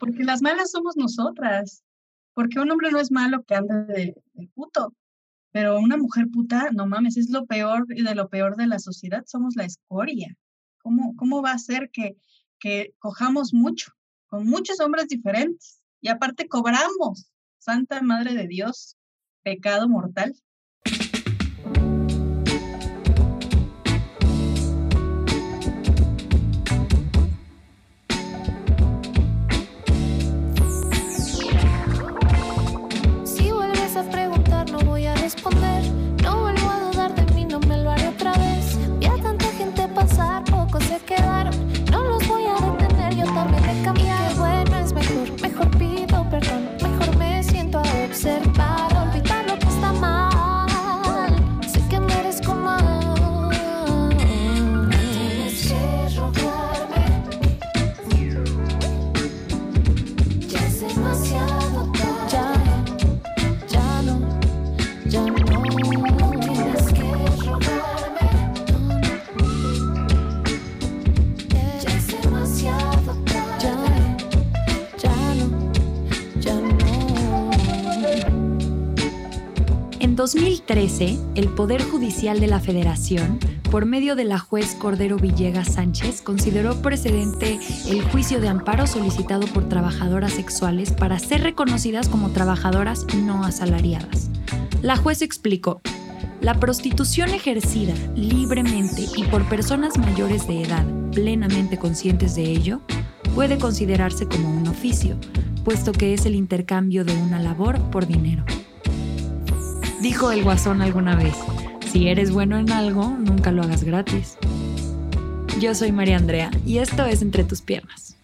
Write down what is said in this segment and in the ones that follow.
porque las malas somos nosotras. Porque un hombre no es malo que ande de, puto, pero una mujer puta, no mames, es lo peor y de lo peor de la sociedad, somos la escoria. ¿Cómo, cómo va a ser que, que cojamos mucho, con muchos hombres diferentes? Y aparte cobramos, Santa Madre de Dios, pecado mortal. 2013, el Poder Judicial de la Federación, por medio de la juez Cordero Villegas Sánchez, consideró precedente el juicio de amparo solicitado por trabajadoras sexuales para ser reconocidas como trabajadoras no asalariadas. La juez explicó, la prostitución ejercida libremente y por personas mayores de edad plenamente conscientes de ello puede considerarse como un oficio, puesto que es el intercambio de una labor por dinero. Dijo el guasón alguna vez, si eres bueno en algo, nunca lo hagas gratis. Yo soy María Andrea y esto es Entre tus piernas.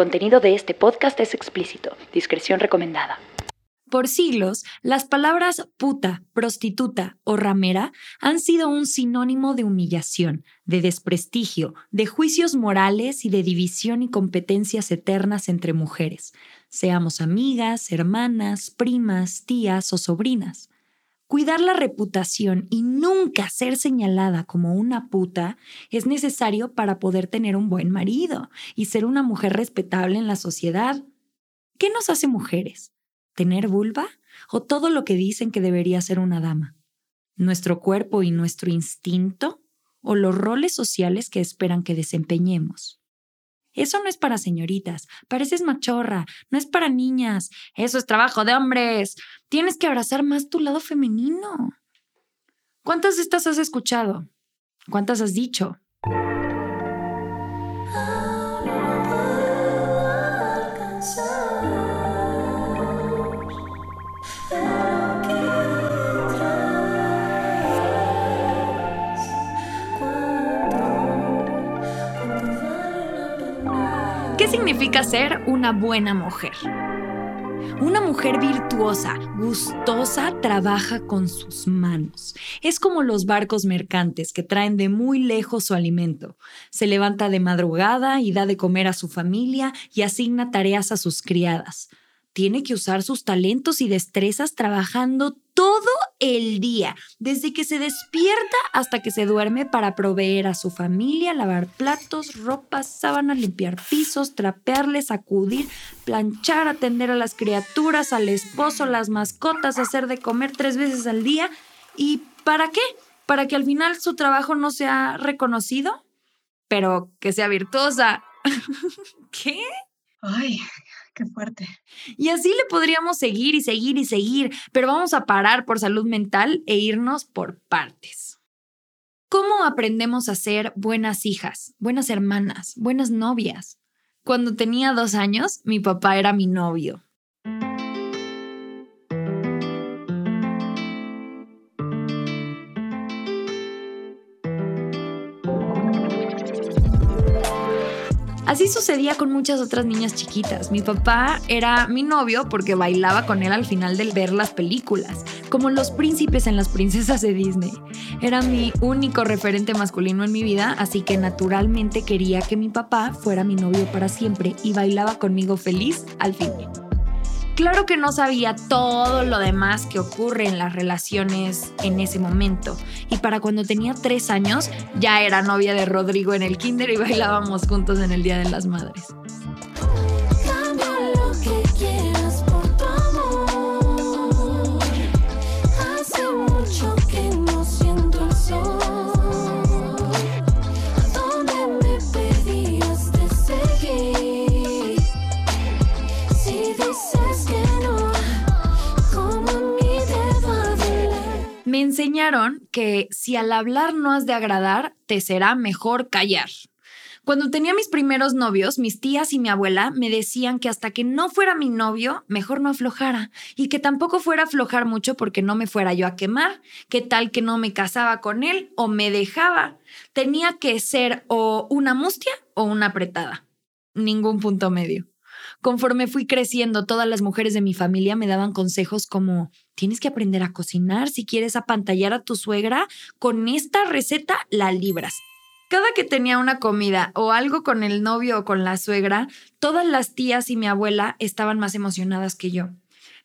Contenido de este podcast es explícito. Discreción recomendada. Por siglos, las palabras puta, prostituta o ramera han sido un sinónimo de humillación, de desprestigio, de juicios morales y de división y competencias eternas entre mujeres, seamos amigas, hermanas, primas, tías o sobrinas. Cuidar la reputación y nunca ser señalada como una puta es necesario para poder tener un buen marido y ser una mujer respetable en la sociedad. ¿Qué nos hace mujeres? ¿Tener vulva? ¿O todo lo que dicen que debería ser una dama? ¿Nuestro cuerpo y nuestro instinto? ¿O los roles sociales que esperan que desempeñemos? Eso no es para señoritas, pareces machorra, no es para niñas, eso es trabajo de hombres. Tienes que abrazar más tu lado femenino. ¿Cuántas de estas has escuchado? ¿Cuántas has dicho? Significa ser una buena mujer? Una mujer virtuosa, gustosa, trabaja con sus manos. Es como los barcos mercantes que traen de muy lejos su alimento. Se levanta de madrugada y da de comer a su familia y asigna tareas a sus criadas tiene que usar sus talentos y destrezas trabajando todo el día, desde que se despierta hasta que se duerme para proveer a su familia, lavar platos, ropas, sábanas, limpiar pisos, trapearles, sacudir, planchar, atender a las criaturas, al esposo, las mascotas, hacer de comer tres veces al día. ¿Y para qué? ¿Para que al final su trabajo no sea reconocido? Pero que sea virtuosa. ¿Qué? Ay, Fuerte. Y así le podríamos seguir y seguir y seguir, pero vamos a parar por salud mental e irnos por partes. ¿Cómo aprendemos a ser buenas hijas, buenas hermanas, buenas novias? Cuando tenía dos años, mi papá era mi novio. Así sucedía con muchas otras niñas chiquitas. Mi papá era mi novio porque bailaba con él al final del ver las películas, como los príncipes en las princesas de Disney. Era mi único referente masculino en mi vida, así que naturalmente quería que mi papá fuera mi novio para siempre y bailaba conmigo feliz al fin. Claro que no sabía todo lo demás que ocurre en las relaciones en ese momento. Y para cuando tenía tres años, ya era novia de Rodrigo en el kinder y bailábamos juntos en el Día de las Madres. Me enseñaron que si al hablar no has de agradar, te será mejor callar. Cuando tenía mis primeros novios, mis tías y mi abuela me decían que hasta que no fuera mi novio, mejor no aflojara y que tampoco fuera a aflojar mucho porque no me fuera yo a quemar, que tal que no me casaba con él o me dejaba. Tenía que ser o una mustia o una apretada. Ningún punto medio. Conforme fui creciendo, todas las mujeres de mi familia me daban consejos como, tienes que aprender a cocinar, si quieres apantallar a tu suegra, con esta receta la libras. Cada que tenía una comida o algo con el novio o con la suegra, todas las tías y mi abuela estaban más emocionadas que yo.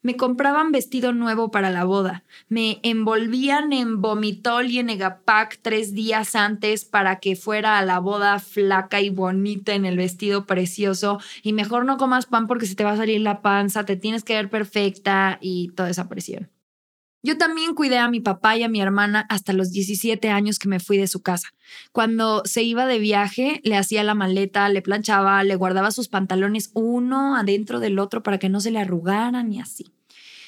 Me compraban vestido nuevo para la boda. Me envolvían en vomitol y en egapac tres días antes para que fuera a la boda flaca y bonita en el vestido precioso. Y mejor no comas pan porque se te va a salir la panza, te tienes que ver perfecta y toda esa presión. Yo también cuidé a mi papá y a mi hermana hasta los 17 años que me fui de su casa. Cuando se iba de viaje, le hacía la maleta, le planchaba, le guardaba sus pantalones uno adentro del otro para que no se le arrugaran y así.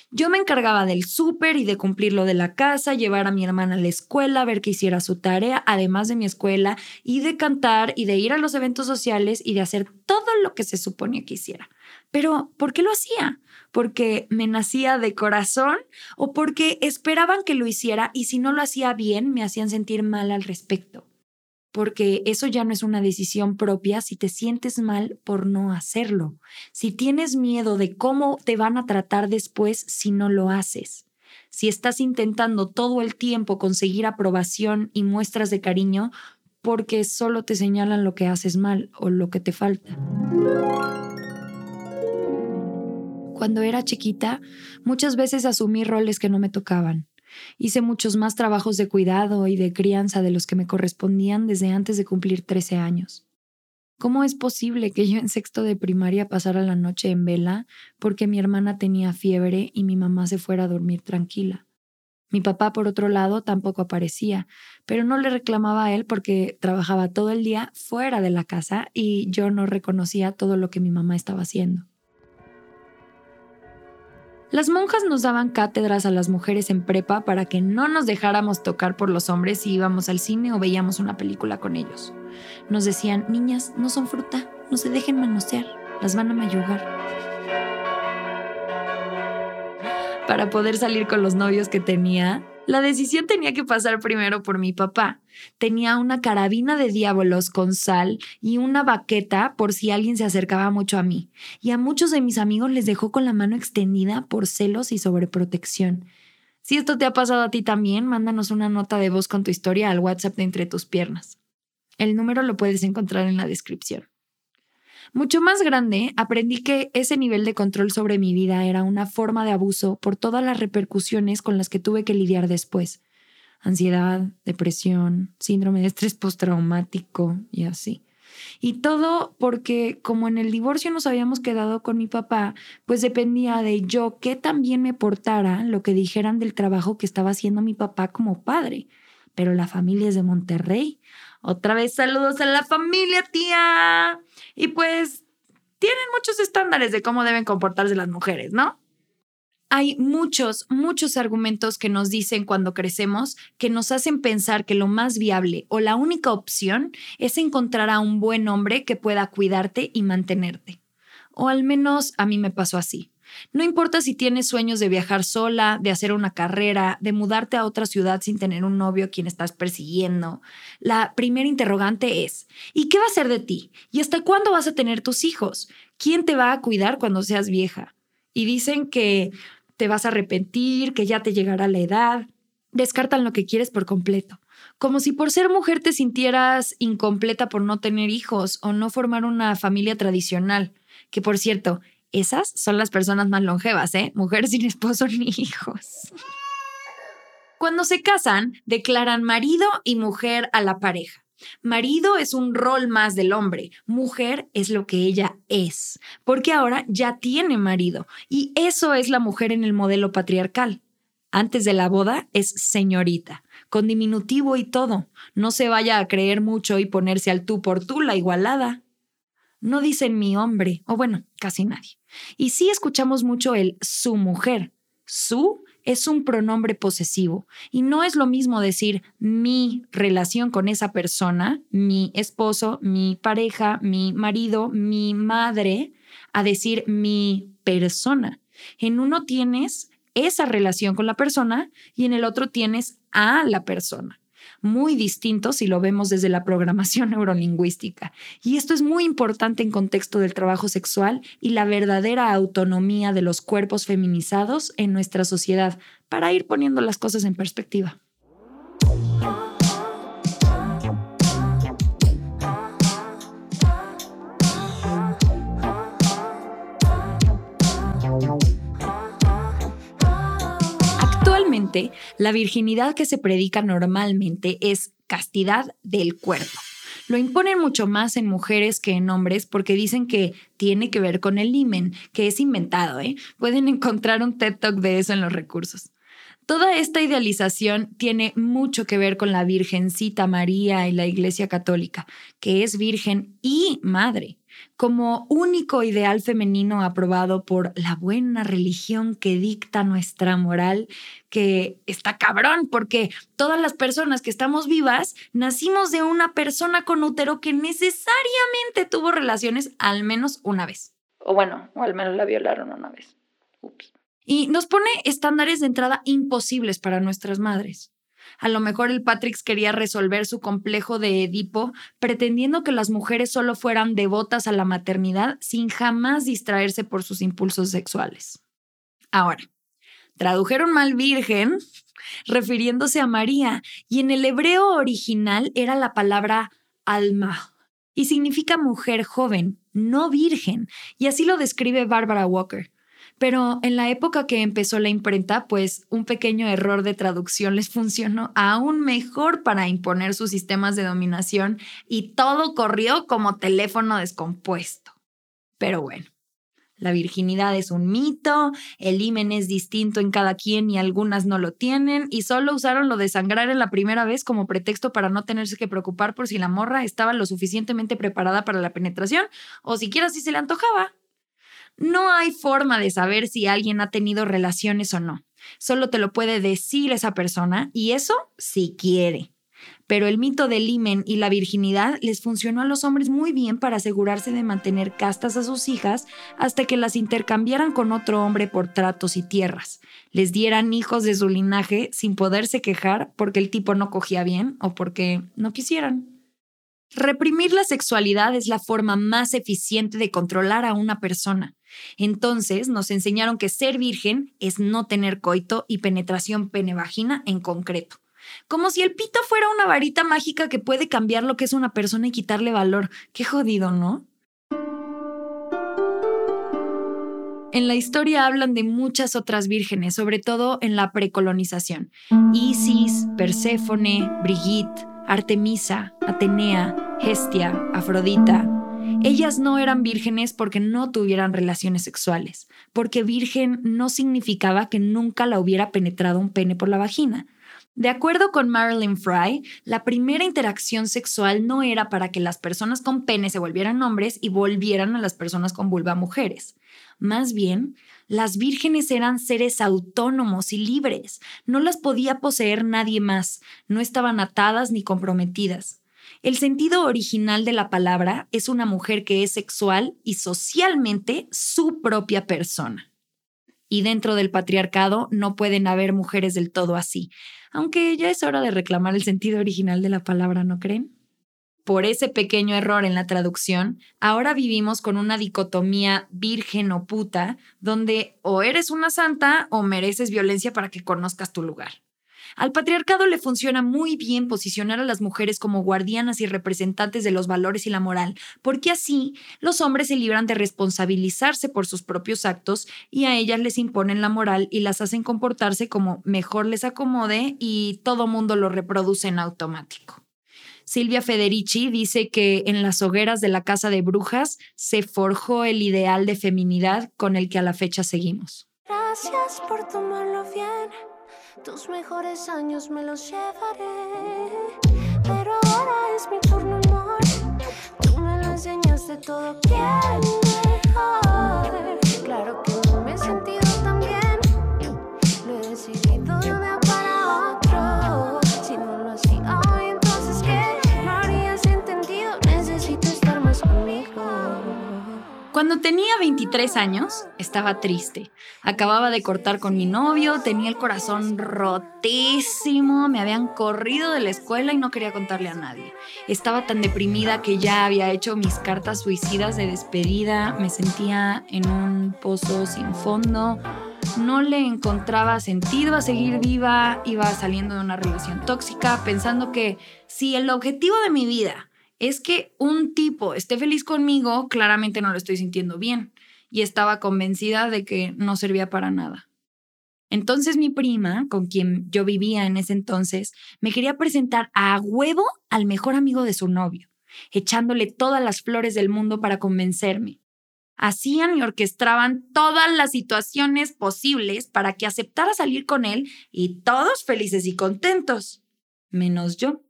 Yo me encargaba del súper y de cumplir lo de la casa, llevar a mi hermana a la escuela, ver que hiciera su tarea, además de mi escuela, y de cantar y de ir a los eventos sociales y de hacer todo lo que se suponía que hiciera. Pero, ¿por qué lo hacía? ¿Porque me nacía de corazón o porque esperaban que lo hiciera y si no lo hacía bien me hacían sentir mal al respecto? Porque eso ya no es una decisión propia si te sientes mal por no hacerlo, si tienes miedo de cómo te van a tratar después si no lo haces, si estás intentando todo el tiempo conseguir aprobación y muestras de cariño porque solo te señalan lo que haces mal o lo que te falta. Cuando era chiquita, muchas veces asumí roles que no me tocaban Hice muchos más trabajos de cuidado y de crianza de los que me correspondían desde antes de cumplir 13 años. ¿Cómo es posible que yo en sexto de primaria pasara la noche en vela porque mi hermana tenía fiebre y mi mamá se fuera a dormir tranquila? Mi papá, por otro lado, tampoco aparecía, pero no le reclamaba a él porque trabajaba todo el día fuera de la casa y yo no reconocía todo lo que mi mamá estaba haciendo. Las monjas nos daban cátedras a las mujeres en prepa para que no nos dejáramos tocar por los hombres si íbamos al cine o veíamos una película con ellos. Nos decían, niñas, no son fruta, no se dejen manosear, las van a mayugar. Para poder salir con los novios que tenía, la decisión tenía que pasar primero por mi papá. Tenía una carabina de diábolos con sal y una baqueta por si alguien se acercaba mucho a mí. Y a muchos de mis amigos les dejó con la mano extendida por celos y sobreprotección. Si esto te ha pasado a ti también, mándanos una nota de voz con tu historia al WhatsApp de Entre tus Piernas. El número lo puedes encontrar en la descripción. Mucho más grande, aprendí que ese nivel de control sobre mi vida era una forma de abuso por todas las repercusiones con las que tuve que lidiar después. Ansiedad, depresión, síndrome de estrés postraumático y así. Y todo porque como en el divorcio nos habíamos quedado con mi papá, pues dependía de yo que también me portara lo que dijeran del trabajo que estaba haciendo mi papá como padre. Pero la familia es de Monterrey, otra vez saludos a la familia, tía. Y pues tienen muchos estándares de cómo deben comportarse las mujeres, ¿no? Hay muchos, muchos argumentos que nos dicen cuando crecemos que nos hacen pensar que lo más viable o la única opción es encontrar a un buen hombre que pueda cuidarte y mantenerte. O al menos a mí me pasó así. No importa si tienes sueños de viajar sola, de hacer una carrera, de mudarte a otra ciudad sin tener un novio a quien estás persiguiendo. La primera interrogante es, ¿y qué va a ser de ti? ¿Y hasta cuándo vas a tener tus hijos? ¿Quién te va a cuidar cuando seas vieja? Y dicen que te vas a arrepentir, que ya te llegará la edad. Descartan lo que quieres por completo. Como si por ser mujer te sintieras incompleta por no tener hijos o no formar una familia tradicional. Que por cierto, esas son las personas más longevas, ¿eh? Mujeres sin esposo ni hijos. Cuando se casan, declaran marido y mujer a la pareja. Marido es un rol más del hombre, mujer es lo que ella es, porque ahora ya tiene marido y eso es la mujer en el modelo patriarcal. Antes de la boda es señorita, con diminutivo y todo. No se vaya a creer mucho y ponerse al tú por tú la igualada. No dicen mi hombre, o bueno, casi nadie. Y sí escuchamos mucho el su mujer. Su es un pronombre posesivo y no es lo mismo decir mi relación con esa persona, mi esposo, mi pareja, mi marido, mi madre, a decir mi persona. En uno tienes esa relación con la persona y en el otro tienes a la persona muy distinto si lo vemos desde la programación neurolingüística. Y esto es muy importante en contexto del trabajo sexual y la verdadera autonomía de los cuerpos feminizados en nuestra sociedad, para ir poniendo las cosas en perspectiva. La virginidad que se predica normalmente es castidad del cuerpo. Lo imponen mucho más en mujeres que en hombres porque dicen que tiene que ver con el limen, que es inventado, ¿eh? Pueden encontrar un TED Talk de eso en los recursos. Toda esta idealización tiene mucho que ver con la Virgencita María y la Iglesia Católica, que es virgen y madre como único ideal femenino aprobado por la buena religión que dicta nuestra moral, que está cabrón, porque todas las personas que estamos vivas nacimos de una persona con útero que necesariamente tuvo relaciones al menos una vez. O bueno, o al menos la violaron una vez. Ups. Y nos pone estándares de entrada imposibles para nuestras madres. A lo mejor el Patrix quería resolver su complejo de Edipo pretendiendo que las mujeres solo fueran devotas a la maternidad sin jamás distraerse por sus impulsos sexuales. Ahora, tradujeron mal virgen refiriéndose a María y en el hebreo original era la palabra alma y significa mujer joven, no virgen, y así lo describe Barbara Walker. Pero en la época que empezó la imprenta, pues un pequeño error de traducción les funcionó aún mejor para imponer sus sistemas de dominación y todo corrió como teléfono descompuesto. Pero bueno, la virginidad es un mito, el himen es distinto en cada quien y algunas no lo tienen, y solo usaron lo de sangrar en la primera vez como pretexto para no tenerse que preocupar por si la morra estaba lo suficientemente preparada para la penetración o siquiera si se le antojaba. No hay forma de saber si alguien ha tenido relaciones o no. Solo te lo puede decir esa persona y eso si quiere. Pero el mito del himen y la virginidad les funcionó a los hombres muy bien para asegurarse de mantener castas a sus hijas hasta que las intercambiaran con otro hombre por tratos y tierras. Les dieran hijos de su linaje sin poderse quejar porque el tipo no cogía bien o porque no quisieran. Reprimir la sexualidad es la forma más eficiente de controlar a una persona. Entonces nos enseñaron que ser virgen es no tener coito y penetración pene-vagina en concreto. Como si el pito fuera una varita mágica que puede cambiar lo que es una persona y quitarle valor. Qué jodido, ¿no? En la historia hablan de muchas otras vírgenes, sobre todo en la precolonización. Isis, Perséfone, Brigitte, Artemisa, Atenea, Hestia, Afrodita. Ellas no eran vírgenes porque no tuvieran relaciones sexuales, porque virgen no significaba que nunca la hubiera penetrado un pene por la vagina. De acuerdo con Marilyn Fry, la primera interacción sexual no era para que las personas con pene se volvieran hombres y volvieran a las personas con vulva mujeres. Más bien, las vírgenes eran seres autónomos y libres, no las podía poseer nadie más, no estaban atadas ni comprometidas. El sentido original de la palabra es una mujer que es sexual y socialmente su propia persona. Y dentro del patriarcado no pueden haber mujeres del todo así, aunque ya es hora de reclamar el sentido original de la palabra, ¿no creen? Por ese pequeño error en la traducción, ahora vivimos con una dicotomía virgen o puta, donde o eres una santa o mereces violencia para que conozcas tu lugar. Al patriarcado le funciona muy bien posicionar a las mujeres como guardianas y representantes de los valores y la moral, porque así los hombres se libran de responsabilizarse por sus propios actos y a ellas les imponen la moral y las hacen comportarse como mejor les acomode y todo mundo lo reproduce en automático. Silvia Federici dice que en las hogueras de la casa de brujas se forjó el ideal de feminidad con el que a la fecha seguimos. Gracias por tomarlo bien. Tus mejores años me los llevaré. Pero ahora es mi turno, amor. Tú me lo enseñaste todo bien mejor. Claro que no me he sentido tan bien. Lo he decidido de una Cuando tenía 23 años, estaba triste. Acababa de cortar con mi novio, tenía el corazón rotísimo, me habían corrido de la escuela y no quería contarle a nadie. Estaba tan deprimida que ya había hecho mis cartas suicidas de despedida, me sentía en un pozo sin fondo, no le encontraba sentido a seguir viva, iba saliendo de una relación tóxica, pensando que si el objetivo de mi vida es que un tipo esté feliz conmigo, claramente no lo estoy sintiendo bien y estaba convencida de que no servía para nada. Entonces mi prima, con quien yo vivía en ese entonces, me quería presentar a huevo al mejor amigo de su novio, echándole todas las flores del mundo para convencerme. Hacían y orquestaban todas las situaciones posibles para que aceptara salir con él y todos felices y contentos, menos yo.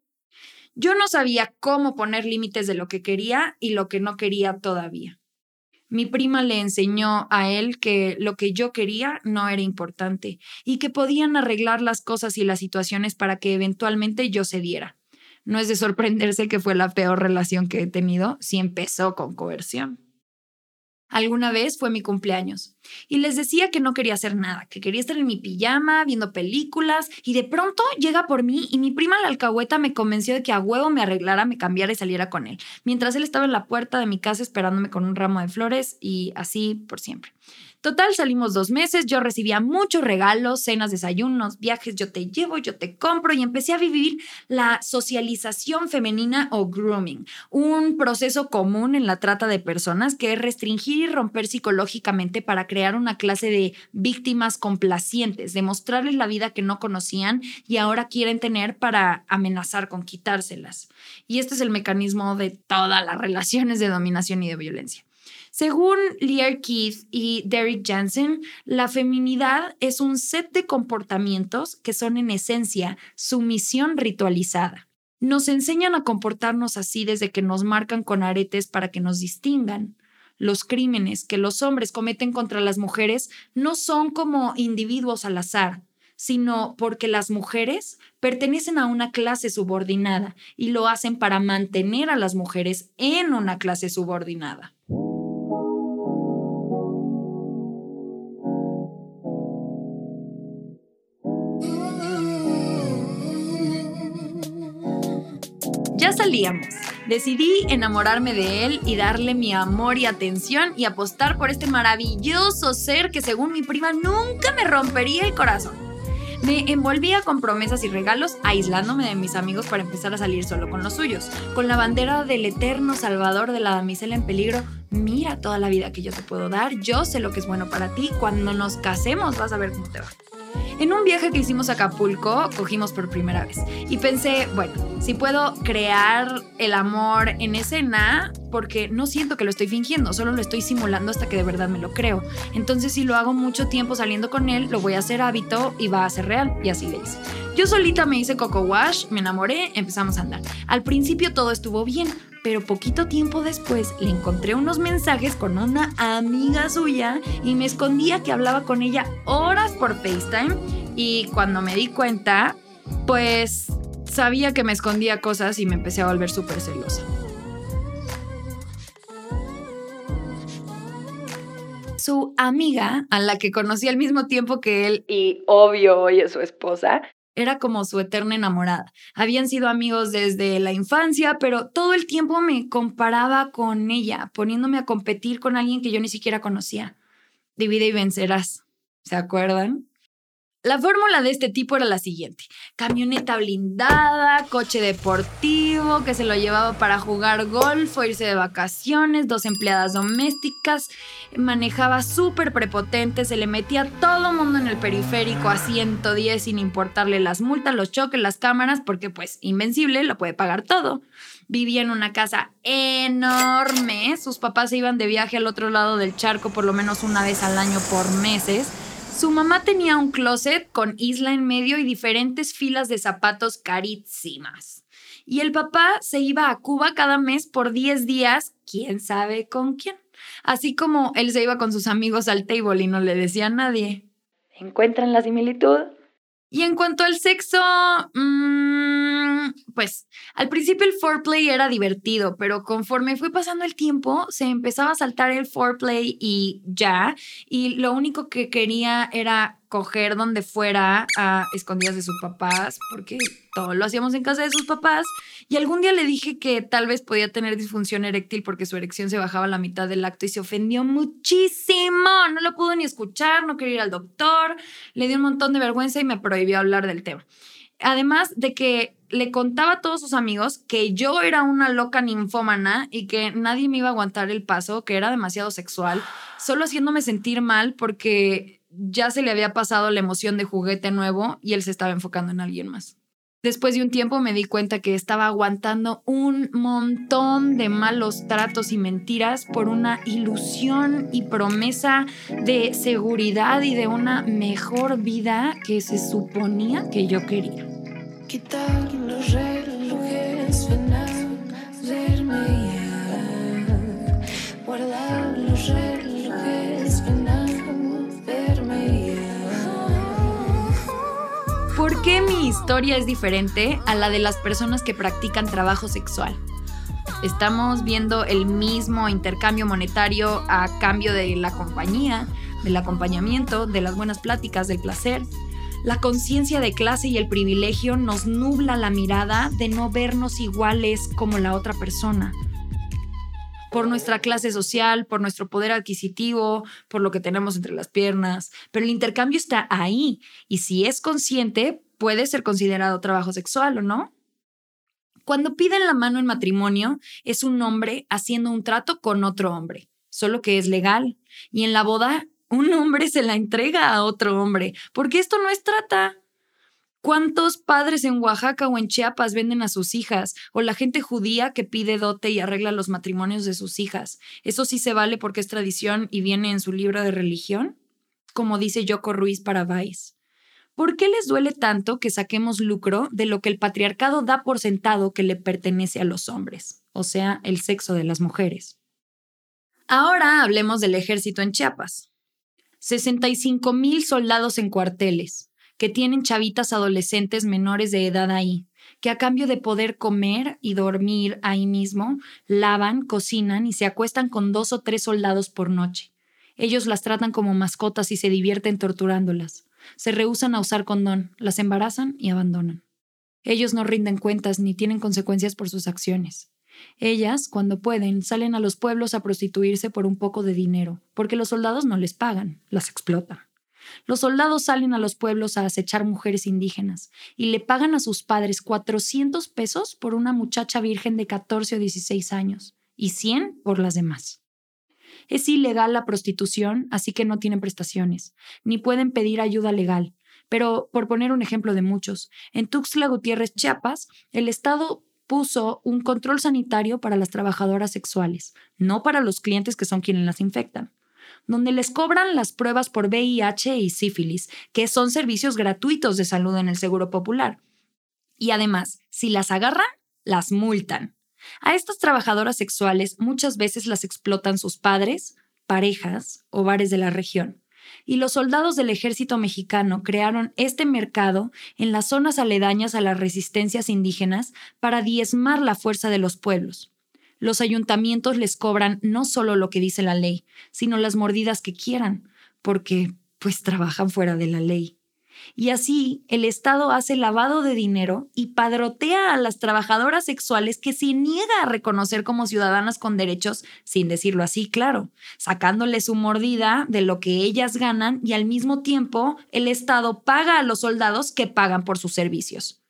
Yo no sabía cómo poner límites de lo que quería y lo que no quería todavía. Mi prima le enseñó a él que lo que yo quería no era importante y que podían arreglar las cosas y las situaciones para que eventualmente yo cediera. No es de sorprenderse que fue la peor relación que he tenido si empezó con coerción. Alguna vez fue mi cumpleaños y les decía que no quería hacer nada, que quería estar en mi pijama viendo películas y de pronto llega por mí y mi prima la alcahueta me convenció de que a huevo me arreglara, me cambiara y saliera con él, mientras él estaba en la puerta de mi casa esperándome con un ramo de flores y así por siempre. Total, salimos dos meses, yo recibía muchos regalos, cenas, desayunos, viajes, yo te llevo, yo te compro y empecé a vivir la socialización femenina o grooming, un proceso común en la trata de personas que es restringir y romper psicológicamente para crear una clase de víctimas complacientes, demostrarles la vida que no conocían y ahora quieren tener para amenazar con quitárselas. Y este es el mecanismo de todas las relaciones de dominación y de violencia. Según Lear Keith y Derek Jansen, la feminidad es un set de comportamientos que son en esencia sumisión ritualizada. Nos enseñan a comportarnos así desde que nos marcan con aretes para que nos distingan. Los crímenes que los hombres cometen contra las mujeres no son como individuos al azar, sino porque las mujeres pertenecen a una clase subordinada y lo hacen para mantener a las mujeres en una clase subordinada. Ya salíamos. Decidí enamorarme de él y darle mi amor y atención y apostar por este maravilloso ser que según mi prima nunca me rompería el corazón. Me envolvía con promesas y regalos, aislándome de mis amigos para empezar a salir solo con los suyos, con la bandera del eterno salvador de la damisela en peligro. Mira toda la vida que yo te puedo dar, yo sé lo que es bueno para ti, cuando nos casemos vas a ver cómo te va. En un viaje que hicimos a Acapulco, cogimos por primera vez y pensé, bueno, si puedo crear el amor en escena, porque no siento que lo estoy fingiendo, solo lo estoy simulando hasta que de verdad me lo creo. Entonces, si lo hago mucho tiempo saliendo con él, lo voy a hacer hábito y va a ser real. Y así le hice. Yo solita me hice coco wash, me enamoré, empezamos a andar. Al principio todo estuvo bien, pero poquito tiempo después le encontré unos mensajes con una amiga suya y me escondía que hablaba con ella horas por FaceTime y cuando me di cuenta, pues sabía que me escondía cosas y me empecé a volver súper celosa. Su amiga, a la que conocí al mismo tiempo que él y obvio hoy es su esposa, era como su eterna enamorada. Habían sido amigos desde la infancia, pero todo el tiempo me comparaba con ella, poniéndome a competir con alguien que yo ni siquiera conocía. Divide y vencerás. ¿Se acuerdan? La fórmula de este tipo era la siguiente. Camioneta blindada, coche deportivo que se lo llevaba para jugar golf o irse de vacaciones, dos empleadas domésticas, manejaba súper prepotente, se le metía todo mundo en el periférico a 110 sin importarle las multas, los choques, las cámaras, porque pues invencible, lo puede pagar todo. Vivía en una casa enorme, sus papás se iban de viaje al otro lado del charco por lo menos una vez al año por meses su mamá tenía un closet con isla en medio y diferentes filas de zapatos carísimas. Y el papá se iba a Cuba cada mes por 10 días, quién sabe con quién. Así como él se iba con sus amigos al table y no le decía a nadie. ¿Encuentran la similitud? Y en cuanto al sexo, mmm, pues al principio el foreplay era divertido, pero conforme fue pasando el tiempo, se empezaba a saltar el foreplay y ya, y lo único que quería era coger donde fuera a escondidas de sus papás, porque todo lo hacíamos en casa de sus papás. Y algún día le dije que tal vez podía tener disfunción eréctil porque su erección se bajaba a la mitad del acto y se ofendió muchísimo. No lo pudo ni escuchar, no quería ir al doctor, le dio un montón de vergüenza y me prohibió hablar del tema. Además de que le contaba a todos sus amigos que yo era una loca ninfómana y que nadie me iba a aguantar el paso, que era demasiado sexual, solo haciéndome sentir mal porque ya se le había pasado la emoción de juguete nuevo y él se estaba enfocando en alguien más. Después de un tiempo me di cuenta que estaba aguantando un montón de malos tratos y mentiras por una ilusión y promesa de seguridad y de una mejor vida que se suponía que yo quería. Quitar los relojes, guardar los relojes, ¿Por qué mi historia es diferente a la de las personas que practican trabajo sexual? Estamos viendo el mismo intercambio monetario a cambio de la compañía, del acompañamiento, de las buenas pláticas, del placer. La conciencia de clase y el privilegio nos nubla la mirada de no vernos iguales como la otra persona. Por nuestra clase social, por nuestro poder adquisitivo, por lo que tenemos entre las piernas, pero el intercambio está ahí y si es consciente puede ser considerado trabajo sexual o no. Cuando piden la mano en matrimonio es un hombre haciendo un trato con otro hombre, solo que es legal. Y en la boda un hombre se la entrega a otro hombre, porque esto no es trata. ¿Cuántos padres en Oaxaca o en Chiapas venden a sus hijas? O la gente judía que pide dote y arregla los matrimonios de sus hijas. ¿Eso sí se vale porque es tradición y viene en su libro de religión? Como dice Yoko Ruiz para. ¿Por qué les duele tanto que saquemos lucro de lo que el patriarcado da por sentado que le pertenece a los hombres, o sea, el sexo de las mujeres? Ahora hablemos del ejército en Chiapas. 65 mil soldados en cuarteles, que tienen chavitas adolescentes menores de edad ahí, que a cambio de poder comer y dormir ahí mismo, lavan, cocinan y se acuestan con dos o tres soldados por noche. Ellos las tratan como mascotas y se divierten torturándolas. Se rehusan a usar condón, las embarazan y abandonan. Ellos no rinden cuentas ni tienen consecuencias por sus acciones. Ellas, cuando pueden, salen a los pueblos a prostituirse por un poco de dinero, porque los soldados no les pagan, las explotan. Los soldados salen a los pueblos a acechar mujeres indígenas y le pagan a sus padres 400 pesos por una muchacha virgen de 14 o 16 años y 100 por las demás. Es ilegal la prostitución, así que no tienen prestaciones, ni pueden pedir ayuda legal. Pero, por poner un ejemplo de muchos, en Tuxtla Gutiérrez, Chiapas, el Estado puso un control sanitario para las trabajadoras sexuales, no para los clientes que son quienes las infectan donde les cobran las pruebas por VIH y sífilis, que son servicios gratuitos de salud en el Seguro Popular. Y además, si las agarran, las multan. A estas trabajadoras sexuales muchas veces las explotan sus padres, parejas o bares de la región. Y los soldados del ejército mexicano crearon este mercado en las zonas aledañas a las resistencias indígenas para diezmar la fuerza de los pueblos. Los ayuntamientos les cobran no solo lo que dice la ley, sino las mordidas que quieran, porque pues trabajan fuera de la ley. Y así el Estado hace lavado de dinero y padrotea a las trabajadoras sexuales que se niega a reconocer como ciudadanas con derechos, sin decirlo así, claro, sacándole su mordida de lo que ellas ganan y al mismo tiempo el Estado paga a los soldados que pagan por sus servicios.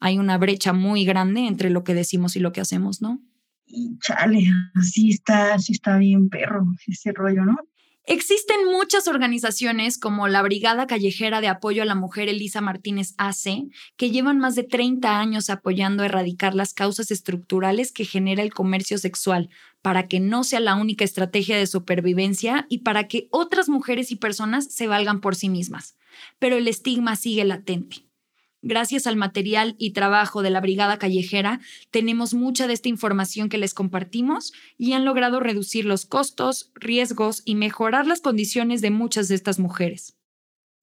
Hay una brecha muy grande entre lo que decimos y lo que hacemos, ¿no? Chale, así está, así está bien perro ese rollo, ¿no? Existen muchas organizaciones como la Brigada Callejera de Apoyo a la Mujer Elisa Martínez AC, que llevan más de 30 años apoyando a erradicar las causas estructurales que genera el comercio sexual, para que no sea la única estrategia de supervivencia y para que otras mujeres y personas se valgan por sí mismas. Pero el estigma sigue latente. Gracias al material y trabajo de la Brigada Callejera, tenemos mucha de esta información que les compartimos y han logrado reducir los costos, riesgos y mejorar las condiciones de muchas de estas mujeres.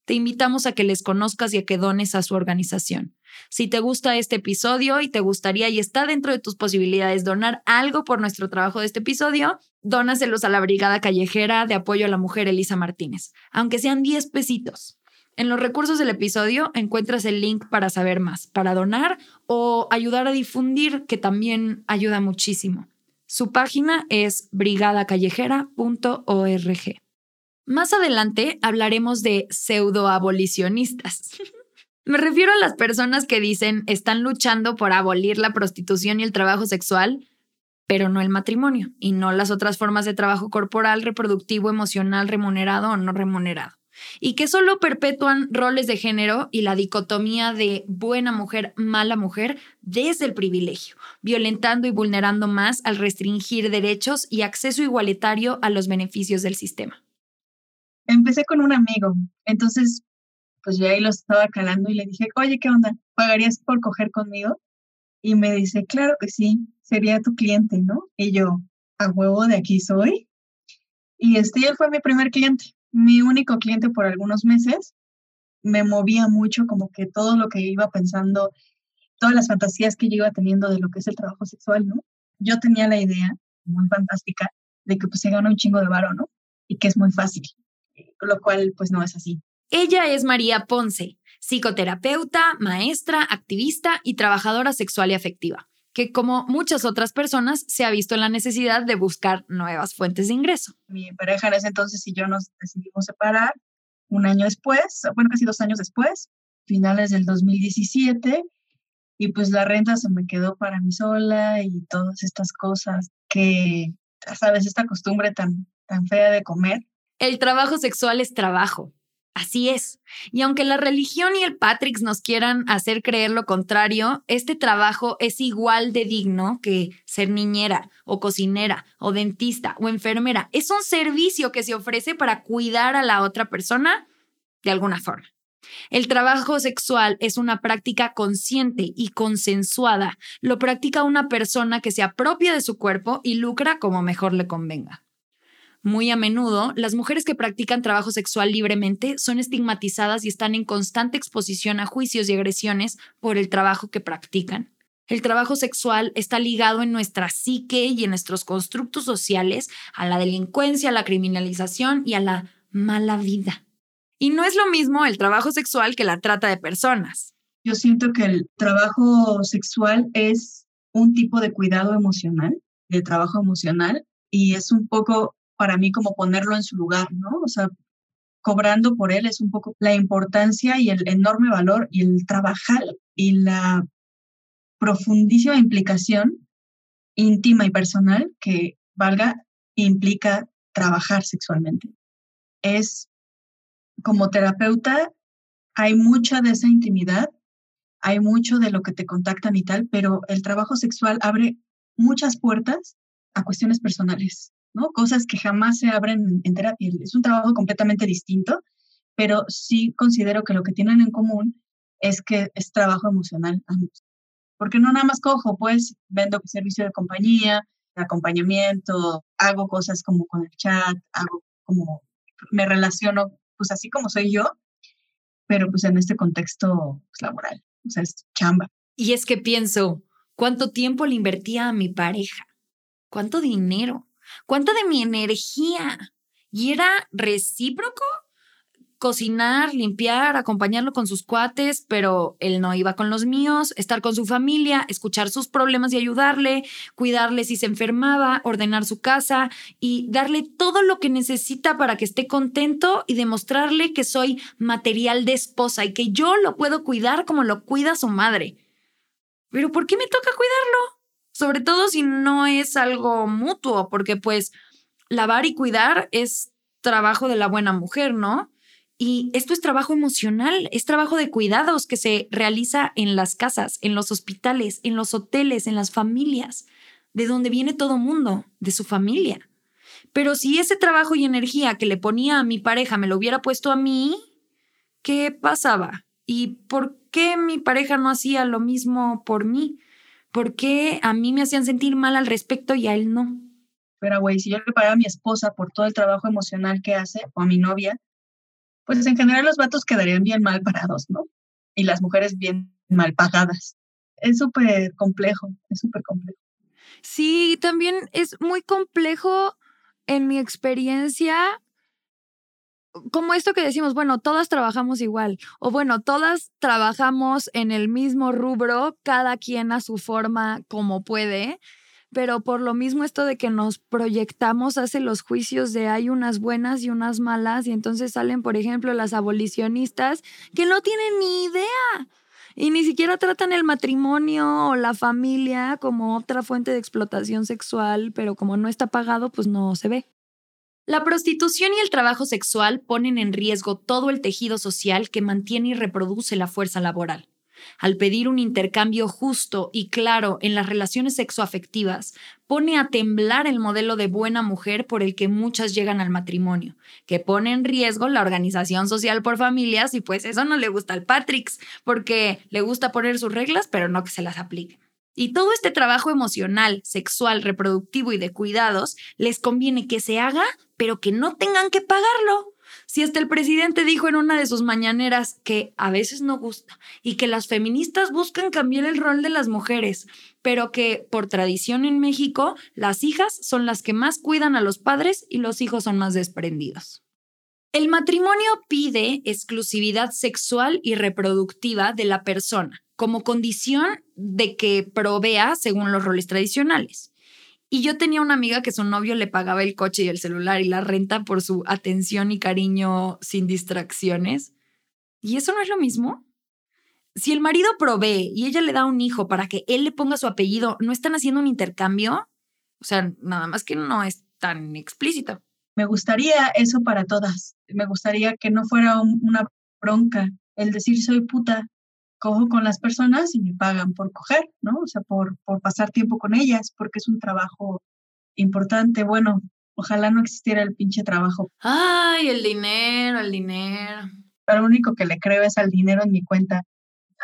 Te invitamos a que les conozcas y a que dones a su organización. Si te gusta este episodio y te gustaría y está dentro de tus posibilidades donar algo por nuestro trabajo de este episodio, dónaselos a la Brigada Callejera de Apoyo a la Mujer Elisa Martínez, aunque sean 10 pesitos. En los recursos del episodio encuentras el link para saber más, para donar o ayudar a difundir, que también ayuda muchísimo. Su página es brigadacallejera.org. Más adelante hablaremos de pseudoabolicionistas. Me refiero a las personas que dicen están luchando por abolir la prostitución y el trabajo sexual, pero no el matrimonio y no las otras formas de trabajo corporal, reproductivo, emocional, remunerado o no remunerado y que solo perpetúan roles de género y la dicotomía de buena mujer, mala mujer desde el privilegio, violentando y vulnerando más al restringir derechos y acceso igualitario a los beneficios del sistema. Empecé con un amigo, entonces pues yo ahí lo estaba calando y le dije, oye, ¿qué onda? ¿Pagarías por coger conmigo? Y me dice, claro que sí, sería tu cliente, ¿no? Y yo, a huevo de aquí soy. Y este él fue mi primer cliente mi único cliente por algunos meses, me movía mucho como que todo lo que iba pensando, todas las fantasías que yo iba teniendo de lo que es el trabajo sexual, ¿no? Yo tenía la idea muy fantástica de que pues se gana un chingo de varo, ¿no? Y que es muy fácil, lo cual pues no es así. Ella es María Ponce, psicoterapeuta, maestra, activista y trabajadora sexual y afectiva que como muchas otras personas se ha visto en la necesidad de buscar nuevas fuentes de ingreso. Mi pareja en ese entonces y yo nos decidimos separar un año después, bueno, casi dos años después, finales del 2017, y pues la renta se me quedó para mí sola y todas estas cosas que, sabes, esta costumbre tan, tan fea de comer. El trabajo sexual es trabajo, Así es. Y aunque la religión y el Patrix nos quieran hacer creer lo contrario, este trabajo es igual de digno que ser niñera o cocinera o dentista o enfermera. Es un servicio que se ofrece para cuidar a la otra persona de alguna forma. El trabajo sexual es una práctica consciente y consensuada. Lo practica una persona que se apropia de su cuerpo y lucra como mejor le convenga. Muy a menudo, las mujeres que practican trabajo sexual libremente son estigmatizadas y están en constante exposición a juicios y agresiones por el trabajo que practican. El trabajo sexual está ligado en nuestra psique y en nuestros constructos sociales a la delincuencia, a la criminalización y a la mala vida. Y no es lo mismo el trabajo sexual que la trata de personas. Yo siento que el trabajo sexual es un tipo de cuidado emocional, de trabajo emocional, y es un poco para mí como ponerlo en su lugar, ¿no? O sea, cobrando por él es un poco la importancia y el enorme valor y el trabajar y la profundísima implicación íntima y personal que valga implica trabajar sexualmente. Es como terapeuta, hay mucha de esa intimidad, hay mucho de lo que te contactan y tal, pero el trabajo sexual abre muchas puertas a cuestiones personales. Cosas que jamás se abren en terapia. Es un trabajo completamente distinto, pero sí considero que lo que tienen en común es que es trabajo emocional Porque no nada más cojo, pues vendo servicio de compañía, acompañamiento, hago cosas como con el chat, hago como, me relaciono, pues así como soy yo, pero pues en este contexto pues, laboral, o sea, es chamba. Y es que pienso, ¿cuánto tiempo le invertía a mi pareja? ¿Cuánto dinero? ¿Cuánta de mi energía? Y era recíproco cocinar, limpiar, acompañarlo con sus cuates, pero él no iba con los míos, estar con su familia, escuchar sus problemas y ayudarle, cuidarle si se enfermaba, ordenar su casa y darle todo lo que necesita para que esté contento y demostrarle que soy material de esposa y que yo lo puedo cuidar como lo cuida su madre. Pero ¿por qué me toca cuidarlo? Sobre todo si no es algo mutuo, porque pues lavar y cuidar es trabajo de la buena mujer, ¿no? Y esto es trabajo emocional, es trabajo de cuidados que se realiza en las casas, en los hospitales, en los hoteles, en las familias, de donde viene todo mundo, de su familia. Pero si ese trabajo y energía que le ponía a mi pareja me lo hubiera puesto a mí, ¿qué pasaba? ¿Y por qué mi pareja no hacía lo mismo por mí? ¿Por qué a mí me hacían sentir mal al respecto y a él no? Pero, güey, si yo le pagaba a mi esposa por todo el trabajo emocional que hace, o a mi novia, pues en general los vatos quedarían bien mal parados, ¿no? Y las mujeres bien mal pagadas. Es súper complejo, es súper complejo. Sí, también es muy complejo en mi experiencia, como esto que decimos, bueno, todas trabajamos igual, o bueno, todas trabajamos en el mismo rubro, cada quien a su forma como puede pero por lo mismo esto de que nos proyectamos hace los juicios de hay unas buenas y unas malas y entonces salen, por ejemplo, las abolicionistas que no tienen ni idea y ni siquiera tratan el matrimonio o la familia como otra fuente de explotación sexual, pero como no está pagado, pues no se ve. La prostitución y el trabajo sexual ponen en riesgo todo el tejido social que mantiene y reproduce la fuerza laboral. Al pedir un intercambio justo y claro en las relaciones sexoafectivas, pone a temblar el modelo de buena mujer por el que muchas llegan al matrimonio, que pone en riesgo la organización social por familias y pues eso no le gusta al Patrix, porque le gusta poner sus reglas pero no que se las apliquen. Y todo este trabajo emocional, sexual, reproductivo y de cuidados les conviene que se haga, pero que no tengan que pagarlo. Si hasta el presidente dijo en una de sus mañaneras que a veces no gusta y que las feministas buscan cambiar el rol de las mujeres, pero que por tradición en México las hijas son las que más cuidan a los padres y los hijos son más desprendidos. El matrimonio pide exclusividad sexual y reproductiva de la persona como condición de que provea según los roles tradicionales. Y yo tenía una amiga que su novio le pagaba el coche y el celular y la renta por su atención y cariño sin distracciones. ¿Y eso no es lo mismo? Si el marido provee y ella le da un hijo para que él le ponga su apellido, ¿no están haciendo un intercambio? O sea, nada más que no es tan explícito. Me gustaría eso para todas. Me gustaría que no fuera una bronca el decir soy puta cojo con las personas y me pagan por coger, ¿no? O sea, por, por pasar tiempo con ellas, porque es un trabajo importante. Bueno, ojalá no existiera el pinche trabajo. Ay, el dinero, el dinero. Pero lo único que le creo es al dinero en mi cuenta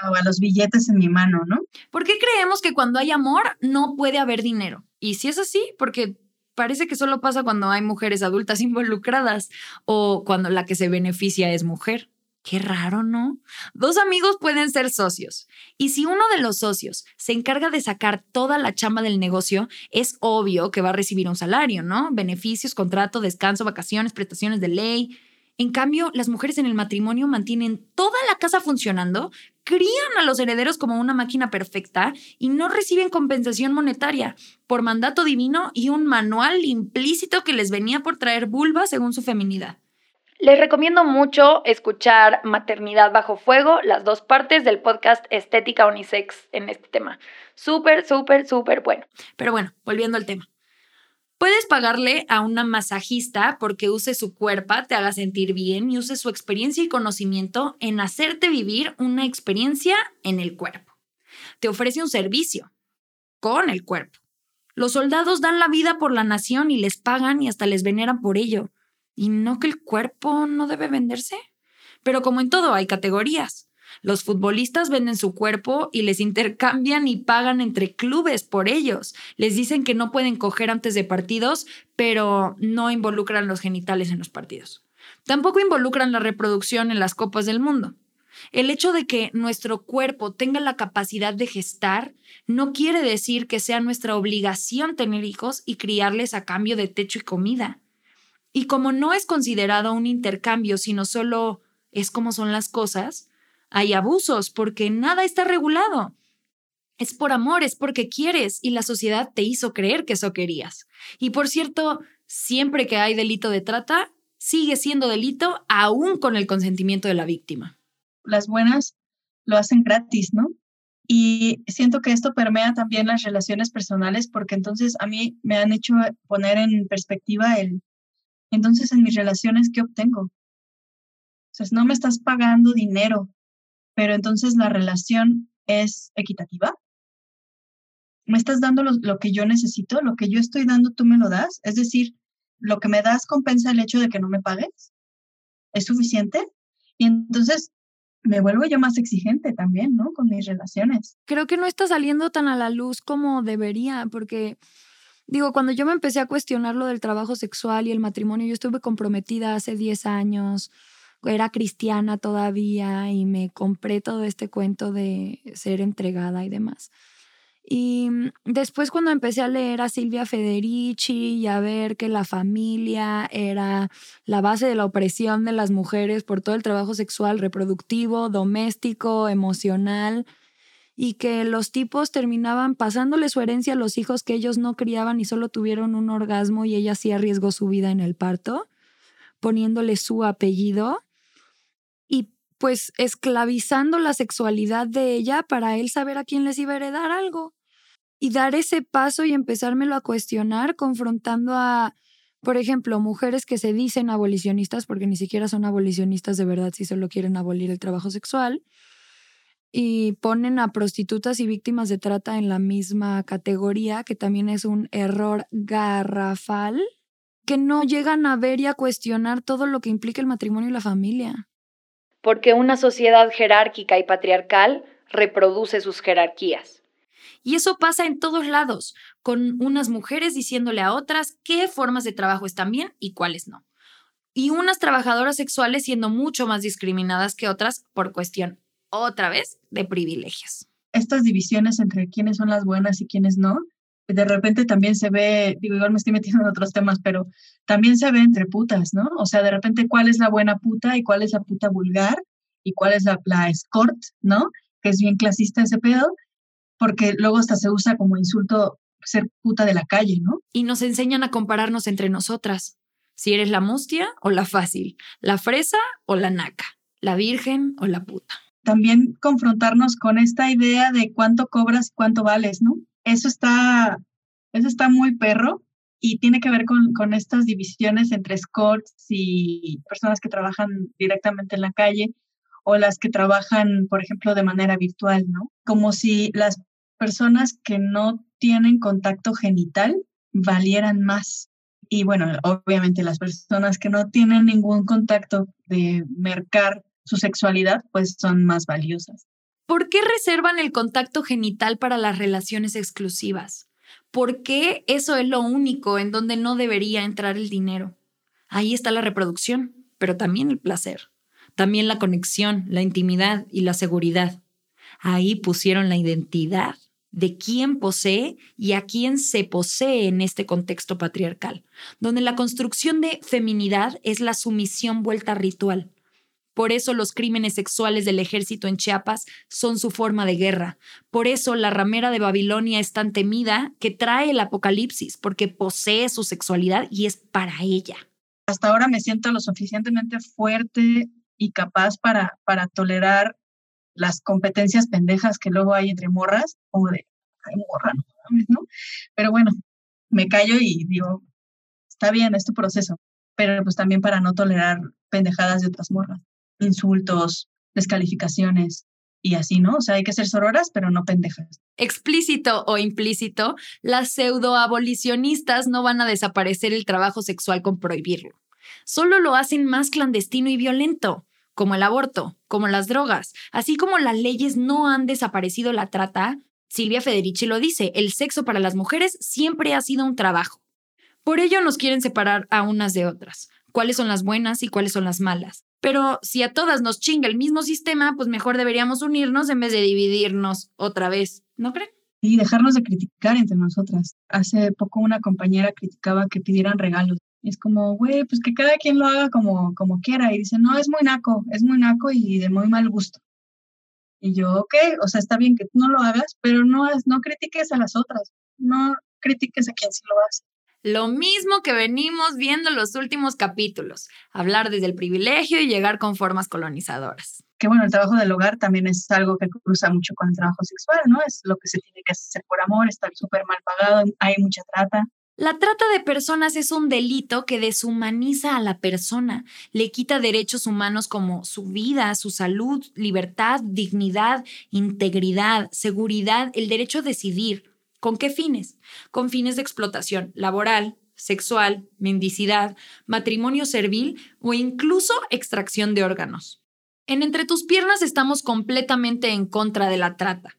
o a los billetes en mi mano, ¿no? ¿Por qué creemos que cuando hay amor no puede haber dinero? Y si es así, porque parece que solo pasa cuando hay mujeres adultas involucradas o cuando la que se beneficia es mujer. Qué raro, ¿no? Dos amigos pueden ser socios. Y si uno de los socios se encarga de sacar toda la chamba del negocio, es obvio que va a recibir un salario, ¿no? Beneficios, contrato, descanso, vacaciones, prestaciones de ley. En cambio, las mujeres en el matrimonio mantienen toda la casa funcionando, crían a los herederos como una máquina perfecta y no reciben compensación monetaria por mandato divino y un manual implícito que les venía por traer vulva según su feminidad. Les recomiendo mucho escuchar Maternidad bajo fuego, las dos partes del podcast Estética Unisex en este tema. Súper, súper, súper bueno. Pero bueno, volviendo al tema. Puedes pagarle a una masajista porque use su cuerpo, te haga sentir bien y use su experiencia y conocimiento en hacerte vivir una experiencia en el cuerpo. Te ofrece un servicio con el cuerpo. Los soldados dan la vida por la nación y les pagan y hasta les veneran por ello. ¿Y no que el cuerpo no debe venderse? Pero como en todo hay categorías. Los futbolistas venden su cuerpo y les intercambian y pagan entre clubes por ellos. Les dicen que no pueden coger antes de partidos, pero no involucran los genitales en los partidos. Tampoco involucran la reproducción en las copas del mundo. El hecho de que nuestro cuerpo tenga la capacidad de gestar no quiere decir que sea nuestra obligación tener hijos y criarles a cambio de techo y comida. Y como no es considerado un intercambio, sino solo es como son las cosas, hay abusos porque nada está regulado. Es por amor, es porque quieres y la sociedad te hizo creer que eso querías. Y por cierto, siempre que hay delito de trata, sigue siendo delito aún con el consentimiento de la víctima. Las buenas lo hacen gratis, ¿no? Y siento que esto permea también las relaciones personales porque entonces a mí me han hecho poner en perspectiva el, entonces en mis relaciones, ¿qué obtengo? O sea, no me estás pagando dinero, pero entonces la relación es equitativa. ¿Me estás dando lo, que yo necesito? ¿Lo que yo estoy dando tú me lo das? Es decir, ¿lo que me das compensa el hecho de que no me pagues? ¿Es suficiente? Y entonces me vuelvo yo más exigente también, ¿no? Con mis relaciones. Creo que no está saliendo tan a la luz como debería, porque digo, cuando yo me empecé a cuestionar lo del trabajo sexual y el matrimonio, yo estuve comprometida hace 10 años, era cristiana todavía y me compré todo este cuento de ser entregada y demás. Y después cuando empecé a leer a Silvia Federici y a ver que la familia era la base de la opresión de las mujeres por todo el trabajo sexual, reproductivo, doméstico, emocional, y que los tipos terminaban pasándole su herencia a los hijos que ellos no criaban y solo tuvieron un orgasmo y ella sí arriesgó su vida en el parto, poniéndole su apellido pues esclavizando la sexualidad de ella para él saber a quién les iba a heredar algo. Y dar ese paso y empezármelo a cuestionar, confrontando a, por ejemplo, mujeres que se dicen abolicionistas, porque ni siquiera son abolicionistas de verdad si solo quieren abolir el trabajo sexual, y ponen a prostitutas y víctimas de trata en la misma categoría, que también es un error garrafal, que no llegan a ver y a cuestionar todo lo que implica el matrimonio y la familia porque una sociedad jerárquica y patriarcal reproduce sus jerarquías. Y eso pasa en todos lados, con unas mujeres diciéndole a otras qué formas de trabajo están bien y cuáles no. Y unas trabajadoras sexuales siendo mucho más discriminadas que otras por cuestión, otra vez, de privilegios. Estas divisiones entre quiénes son las buenas y quiénes no, de repente también se ve, digo, igual me estoy metiendo en otros temas, pero también se ve entre putas, ¿no? O sea, de repente cuál es la buena puta y cuál es la puta vulgar y cuál es la, la escort, ¿no? Que es bien clasista ese pedo, porque luego hasta se usa como insulto ser puta de la calle, ¿no? Y nos enseñan a compararnos entre nosotras. Si eres la mustia o la fácil, la fresa o la naca, la virgen o la puta. También confrontarnos con esta idea de cuánto cobras y cuánto vales, ¿no? eso está, eso está muy perro y tiene que ver con, con estas divisiones entre escorts y personas que trabajan directamente en la calle o las que trabajan, por ejemplo, de manera virtual, ¿no? Como si las personas que no tienen contacto genital valieran más. Y bueno, obviamente las personas que no tienen ningún contacto de mercar su sexualidad, pues son más valiosas. ¿Por qué reservan el contacto genital para las relaciones exclusivas? ¿Por qué eso es lo único en donde no debería entrar el dinero? Ahí está la reproducción, pero también el placer, también la conexión, la intimidad y la seguridad. Ahí pusieron la identidad de quién posee y a quién se posee en este contexto patriarcal, donde la construcción de feminidad es la sumisión vuelta ritual, por eso los crímenes sexuales del ejército en Chiapas son su forma de guerra. Por eso la ramera de Babilonia es tan temida que trae el apocalipsis, porque posee su sexualidad y es para ella. Hasta ahora me siento lo suficientemente fuerte y capaz para, para tolerar las competencias pendejas que luego hay entre morras, Pero bueno, me callo y digo, está bien, es tu proceso, pero pues también para no tolerar pendejadas de otras morras insultos, descalificaciones y así, ¿no? O sea, hay que ser sororas, pero no pendejas. Explícito o implícito, las pseudoabolicionistas no van a desaparecer el trabajo sexual con prohibirlo. Solo lo hacen más clandestino y violento, como el aborto, como las drogas. Así como las leyes no han desaparecido la trata, Silvia Federici lo dice, el sexo para las mujeres siempre ha sido un trabajo. Por ello nos quieren separar a unas de otras. ¿Cuáles son las buenas y cuáles son las malas? Pero si a todas nos chinga el mismo sistema, pues mejor deberíamos unirnos en vez de dividirnos otra vez, ¿no creen? Y dejarnos de criticar entre nosotras. Hace poco una compañera criticaba que pidieran regalos. es como, güey, pues que cada quien lo haga como, como quiera. Y dice, no, es muy naco, es muy naco y de muy mal gusto. Y yo, ok, o sea, está bien que tú no lo hagas, pero no, no critiques a las otras. No critiques a quien sí lo hace. Lo mismo que venimos viendo en los últimos capítulos, hablar desde el privilegio y llegar con formas colonizadoras. Que bueno, el trabajo del hogar también es algo que cruza mucho con el trabajo sexual, ¿no? Es lo que se tiene que hacer por amor, está súper mal pagado, hay mucha trata. La trata de personas es un delito que deshumaniza a la persona, le quita derechos humanos como su vida, su salud, libertad, dignidad, integridad, seguridad, el derecho a decidir, ¿Con qué fines? Con fines de explotación laboral, sexual, mendicidad, matrimonio servil o incluso extracción de órganos. En Entre tus piernas estamos completamente en contra de la trata,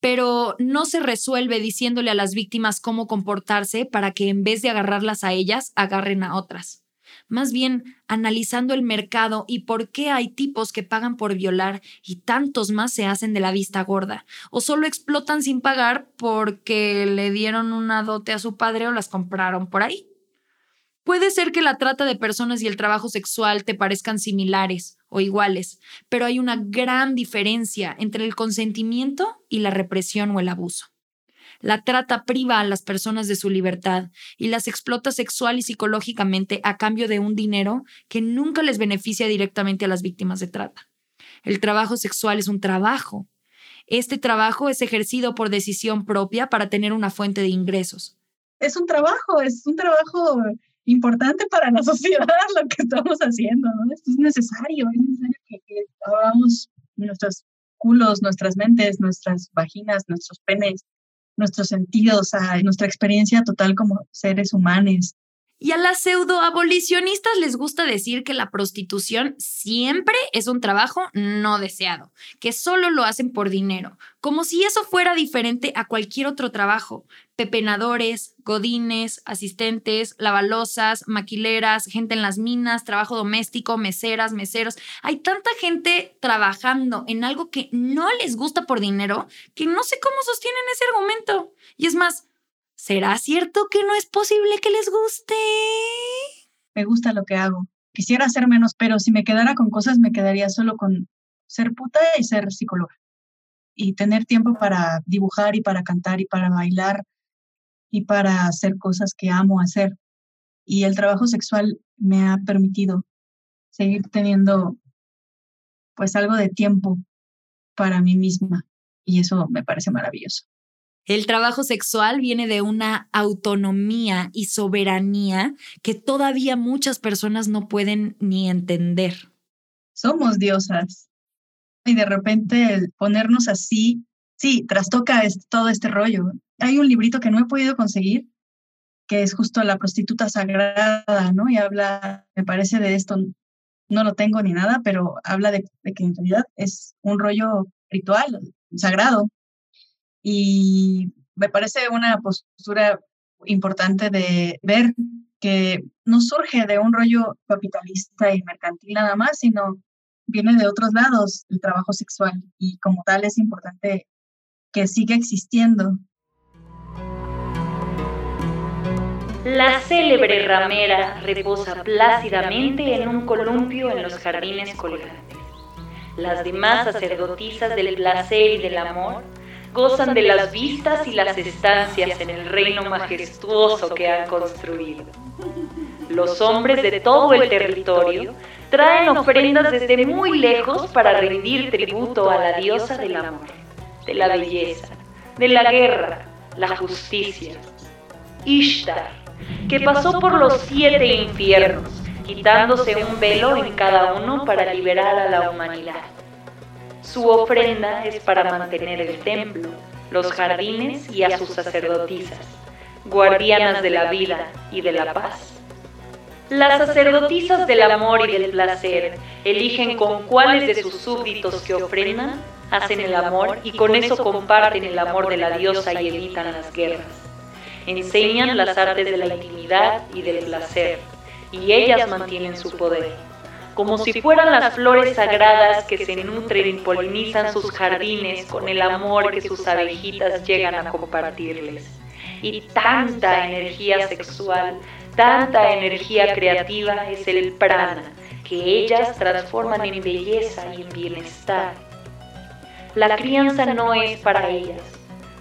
pero no se resuelve diciéndole a las víctimas cómo comportarse para que en vez de agarrarlas a ellas, agarren a otras más bien analizando el mercado y por qué hay tipos que pagan por violar y tantos más se hacen de la vista gorda, o solo explotan sin pagar porque le dieron una dote a su padre o las compraron por ahí. Puede ser que la trata de personas y el trabajo sexual te parezcan similares o iguales, pero hay una gran diferencia entre el consentimiento y la represión o el abuso. La trata priva a las personas de su libertad y las explota sexual y psicológicamente a cambio de un dinero que nunca les beneficia directamente a las víctimas de trata. El trabajo sexual es un trabajo. Este trabajo es ejercido por decisión propia para tener una fuente de ingresos. Es un trabajo, es un trabajo importante para la sociedad lo que estamos haciendo, Esto es necesario, es necesario que, que abramos nuestros culos, nuestras mentes, nuestras vaginas, nuestros penes, nuestros sentidos, a nuestra experiencia total como seres humanos. Y a las pseudoabolicionistas les gusta decir que la prostitución siempre es un trabajo no deseado, que solo lo hacen por dinero, como si eso fuera diferente a cualquier otro trabajo. Pepenadores, godines, asistentes, lavalosas, maquileras, gente en las minas, trabajo doméstico, meseras, meseros. Hay tanta gente trabajando en algo que no les gusta por dinero que no sé cómo sostienen ese argumento. Y es más, ¿Será cierto que no es posible que les guste? Me gusta lo que hago. Quisiera hacer menos, pero si me quedara con cosas, me quedaría solo con ser puta y ser psicóloga. Y tener tiempo para dibujar y para cantar y para bailar y para hacer cosas que amo hacer. Y el trabajo sexual me ha permitido seguir teniendo pues algo de tiempo para mí misma. Y eso me parece maravilloso. El trabajo sexual viene de una autonomía y soberanía que todavía muchas personas no pueden ni entender. Somos diosas. Y de repente ponernos así, sí, trastoca todo este rollo. Hay un librito que no he podido conseguir, que es justo La prostituta sagrada, ¿no? Y habla, me parece, de esto, no lo tengo ni nada, pero habla de, de que en realidad es un rollo ritual, sagrado, y me parece una postura importante de ver que no surge de un rollo capitalista y mercantil nada más, sino viene de otros lados el trabajo sexual y como tal es importante que siga existiendo. La célebre ramera reposa plácidamente en un columpio en los jardines colgantes. Las demás sacerdotisas del placer y del amor gozan de las vistas y las estancias en el reino majestuoso que han construido. Los hombres de todo el territorio traen ofrendas desde muy lejos para rendir tributo a la diosa del amor, de la belleza, de la guerra, la justicia. Ishtar, que pasó por los siete infiernos, quitándose un velo en cada uno para liberar a la humanidad. Su ofrenda es para mantener el templo, los jardines y a sus sacerdotisas, guardianas de la vida y de la paz. Las sacerdotisas del amor y del placer eligen con cuáles de sus súbditos que ofrendan, hacen el amor y con eso comparten el amor de la diosa y evitan las guerras. Enseñan las artes de la intimidad y del placer, y ellas mantienen su poder como si fueran las flores sagradas que se nutren y polinizan sus jardines con el amor que sus abejitas llegan a compartirles. Y tanta energía sexual, tanta energía creativa es el prana, que ellas transforman en belleza y en bienestar. La crianza no es para ellas,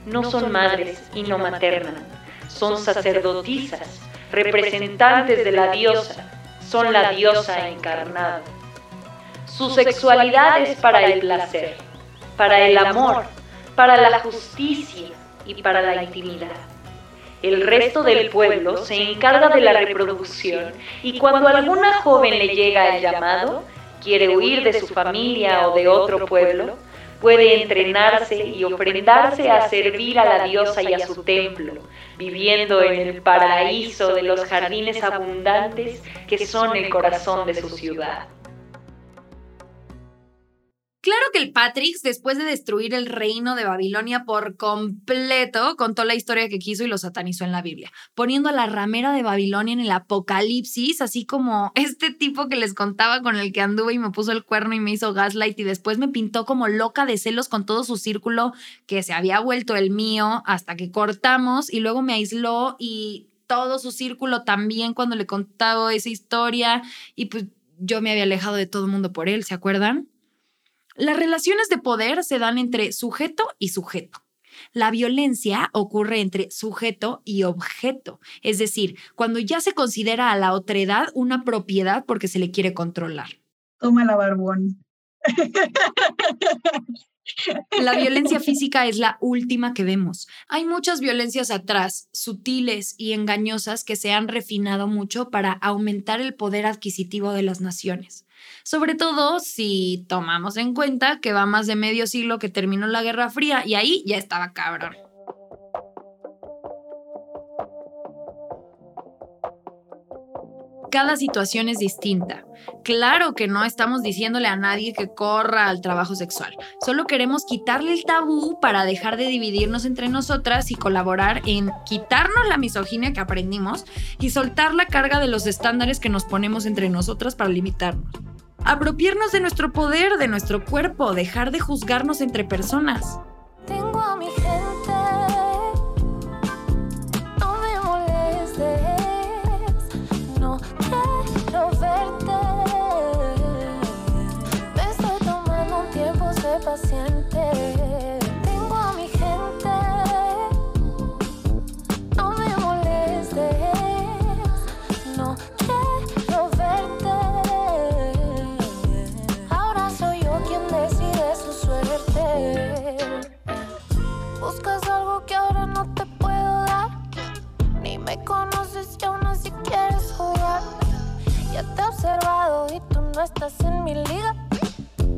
no son madres y no maternan, son sacerdotisas, representantes de la diosa, son la diosa encarnada. Su sexualidad es para el placer, para el amor, para la justicia y para la intimidad. El resto del pueblo se encarga de la reproducción y cuando alguna joven le llega el llamado, quiere huir de su familia o de otro pueblo, puede entrenarse y ofrendarse a servir a la diosa y a su templo, viviendo en el paraíso de los jardines abundantes que son el corazón de su ciudad. Claro que el Patrix, después de destruir el reino de Babilonia por completo, contó la historia que quiso y lo satanizó en la Biblia, poniendo a la ramera de Babilonia en el Apocalipsis, así como este tipo que les contaba con el que anduve y me puso el cuerno y me hizo gaslight y después me pintó como loca de celos con todo su círculo que se había vuelto el mío hasta que cortamos y luego me aisló y todo su círculo también cuando le contaba esa historia y pues yo me había alejado de todo el mundo por él, ¿se acuerdan? Las relaciones de poder se dan entre sujeto y sujeto. La violencia ocurre entre sujeto y objeto, es decir, cuando ya se considera a la otredad una propiedad porque se le quiere controlar. Toma la barbón. La violencia física es la última que vemos. Hay muchas violencias atrás, sutiles y engañosas, que se han refinado mucho para aumentar el poder adquisitivo de las naciones. Sobre todo si tomamos en cuenta que va más de medio siglo que terminó la Guerra Fría y ahí ya estaba cabrón. Cada situación es distinta. Claro que no estamos diciéndole a nadie que corra al trabajo sexual. Solo queremos quitarle el tabú para dejar de dividirnos entre nosotras y colaborar en quitarnos la misoginia que aprendimos y soltar la carga de los estándares que nos ponemos entre nosotras para limitarnos. Apropiarnos de nuestro poder, de nuestro cuerpo, dejar de juzgarnos entre personas.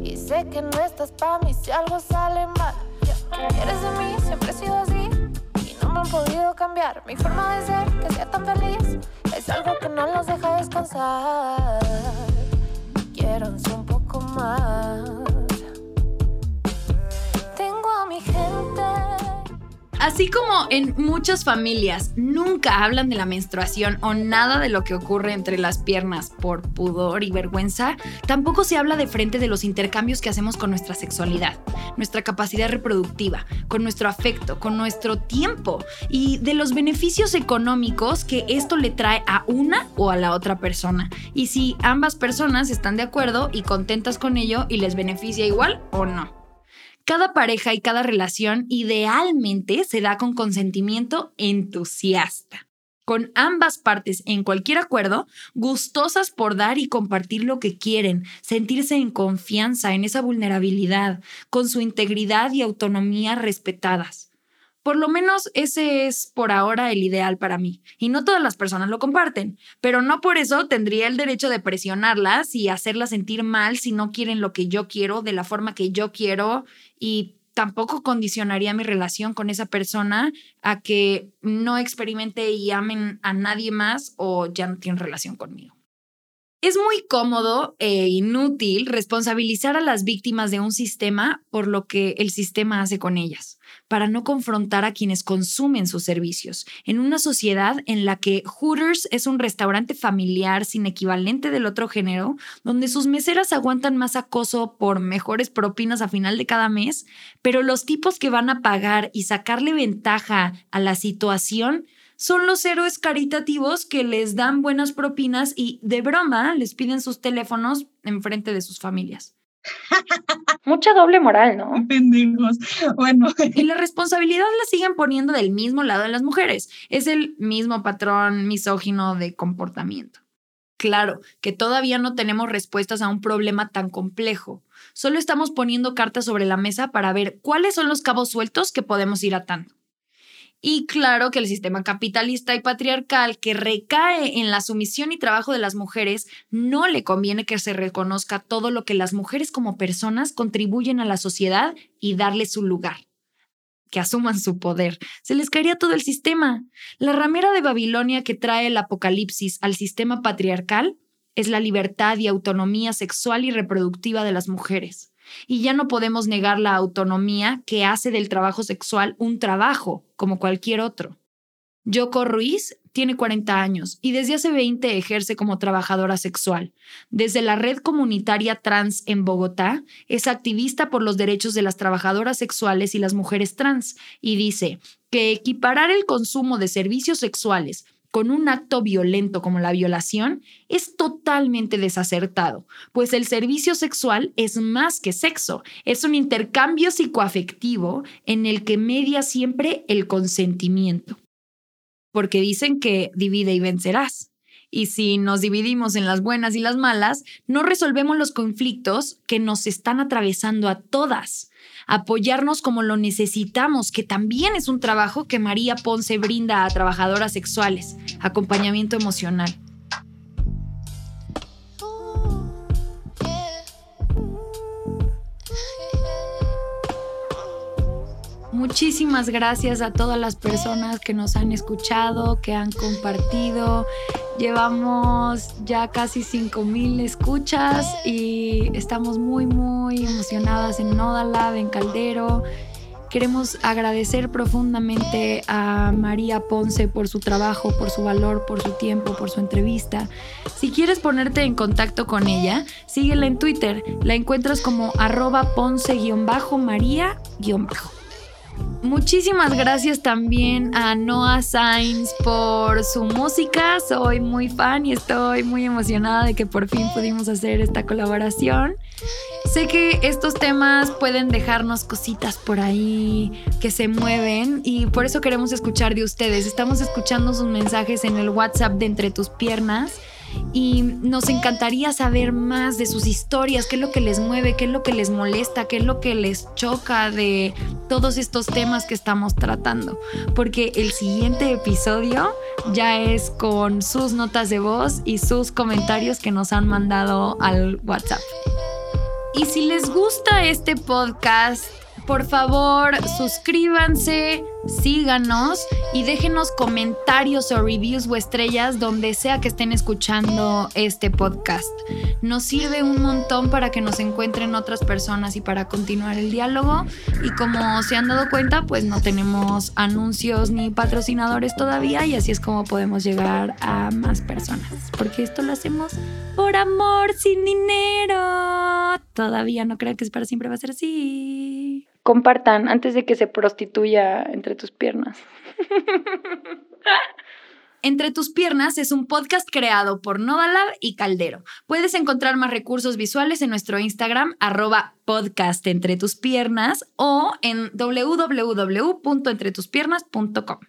Y sé que no estás para mí si algo sale mal. Eres de mí, siempre he sido así. Y no me han podido cambiar mi forma de ser, que sea tan feliz. Es algo que no los deja descansar. Quiéranse un poco más. Así como en muchas familias nunca hablan de la menstruación o nada de lo que ocurre entre las piernas por pudor y vergüenza, tampoco se habla de frente de los intercambios que hacemos con nuestra sexualidad, nuestra capacidad reproductiva, con nuestro afecto, con nuestro tiempo y de los beneficios económicos que esto le trae a una o a la otra persona. Y si ambas personas están de acuerdo y contentas con ello y les beneficia igual o no. Cada pareja y cada relación idealmente se da con consentimiento entusiasta, con ambas partes en cualquier acuerdo, gustosas por dar y compartir lo que quieren, sentirse en confianza, en esa vulnerabilidad, con su integridad y autonomía respetadas. Por lo menos ese es por ahora el ideal para mí. Y no todas las personas lo comparten, pero no por eso tendría el derecho de presionarlas y hacerlas sentir mal si no quieren lo que yo quiero, de la forma que yo quiero, y tampoco condicionaría mi relación con esa persona a que no experimente y amen a nadie más o ya no tienen relación conmigo. Es muy cómodo e inútil responsabilizar a las víctimas de un sistema por lo que el sistema hace con ellas, para no confrontar a quienes consumen sus servicios, en una sociedad en la que Hooters es un restaurante familiar sin equivalente del otro género, donde sus meseras aguantan más acoso por mejores propinas a final de cada mes, pero los tipos que van a pagar y sacarle ventaja a la situación son los héroes caritativos que les dan buenas propinas y de broma les piden sus teléfonos en frente de sus familias. Mucha doble moral, ¿no? Pendejos. Bueno. Y la responsabilidad la siguen poniendo del mismo lado de las mujeres. Es el mismo patrón misógino de comportamiento. Claro, que todavía no tenemos respuestas a un problema tan complejo. Solo estamos poniendo cartas sobre la mesa para ver cuáles son los cabos sueltos que podemos ir atando. Y claro que el sistema capitalista y patriarcal que recae en la sumisión y trabajo de las mujeres no le conviene que se reconozca todo lo que las mujeres como personas contribuyen a la sociedad y darle su lugar. Que asuman su poder. Se les caería todo el sistema. La ramera de Babilonia que trae el apocalipsis al sistema patriarcal es la libertad y autonomía sexual y reproductiva de las mujeres y ya no podemos negar la autonomía que hace del trabajo sexual un trabajo como cualquier otro. Yoko Ruiz tiene 40 años y desde hace 20 ejerce como trabajadora sexual. Desde la red comunitaria trans en Bogotá, es activista por los derechos de las trabajadoras sexuales y las mujeres trans y dice que equiparar el consumo de servicios sexuales con un acto violento como la violación es totalmente desacertado, pues el servicio sexual es más que sexo, es un intercambio psicoafectivo en el que media siempre el consentimiento. Porque dicen que divide y vencerás. Y si nos dividimos en las buenas y las malas, no resolvemos los conflictos que nos están atravesando a todas apoyarnos como lo necesitamos, que también es un trabajo que María Ponce brinda a trabajadoras sexuales, acompañamiento emocional. Muchísimas gracias a todas las personas que nos han escuchado, que han compartido. Llevamos ya casi 5000 escuchas y estamos muy, muy emocionadas en Nodalab, en Caldero. Queremos agradecer profundamente a María Ponce por su trabajo, por su valor, por su tiempo, por su entrevista. Si quieres ponerte en contacto con ella, síguela en Twitter. La encuentras como arroba ponce-maría- Muchísimas gracias también a Noah Sainz por su música. Soy muy fan y estoy muy emocionada de que por fin pudimos hacer esta colaboración. Sé que estos temas pueden dejarnos cositas por ahí que se mueven y por eso queremos escuchar de ustedes. Estamos escuchando sus mensajes en el WhatsApp de Entre tus piernas y nos encantaría saber más de sus historias, qué es lo que les mueve, qué es lo que les molesta, qué es lo que les choca de todos estos temas que estamos tratando, porque el siguiente episodio ya es con sus notas de voz y sus comentarios que nos han mandado al WhatsApp. Y si les gusta este podcast, por favor, suscríbanse, síganos y déjenos comentarios o reviews o estrellas donde sea que estén escuchando este podcast. Nos sirve un montón para que nos encuentren otras personas y para continuar el diálogo. Y como se han dado cuenta, pues no tenemos anuncios ni patrocinadores todavía y así es como podemos llegar a más personas. Porque esto lo hacemos por amor, sin dinero. Todavía no creo que es para siempre va a ser así compartan antes de que se prostituya entre tus piernas. Entre tus piernas es un podcast creado por Nodalab y Caldero. Puedes encontrar más recursos visuales en nuestro Instagram, arroba podcast entre tus piernas o en www.entretuspiernas.com.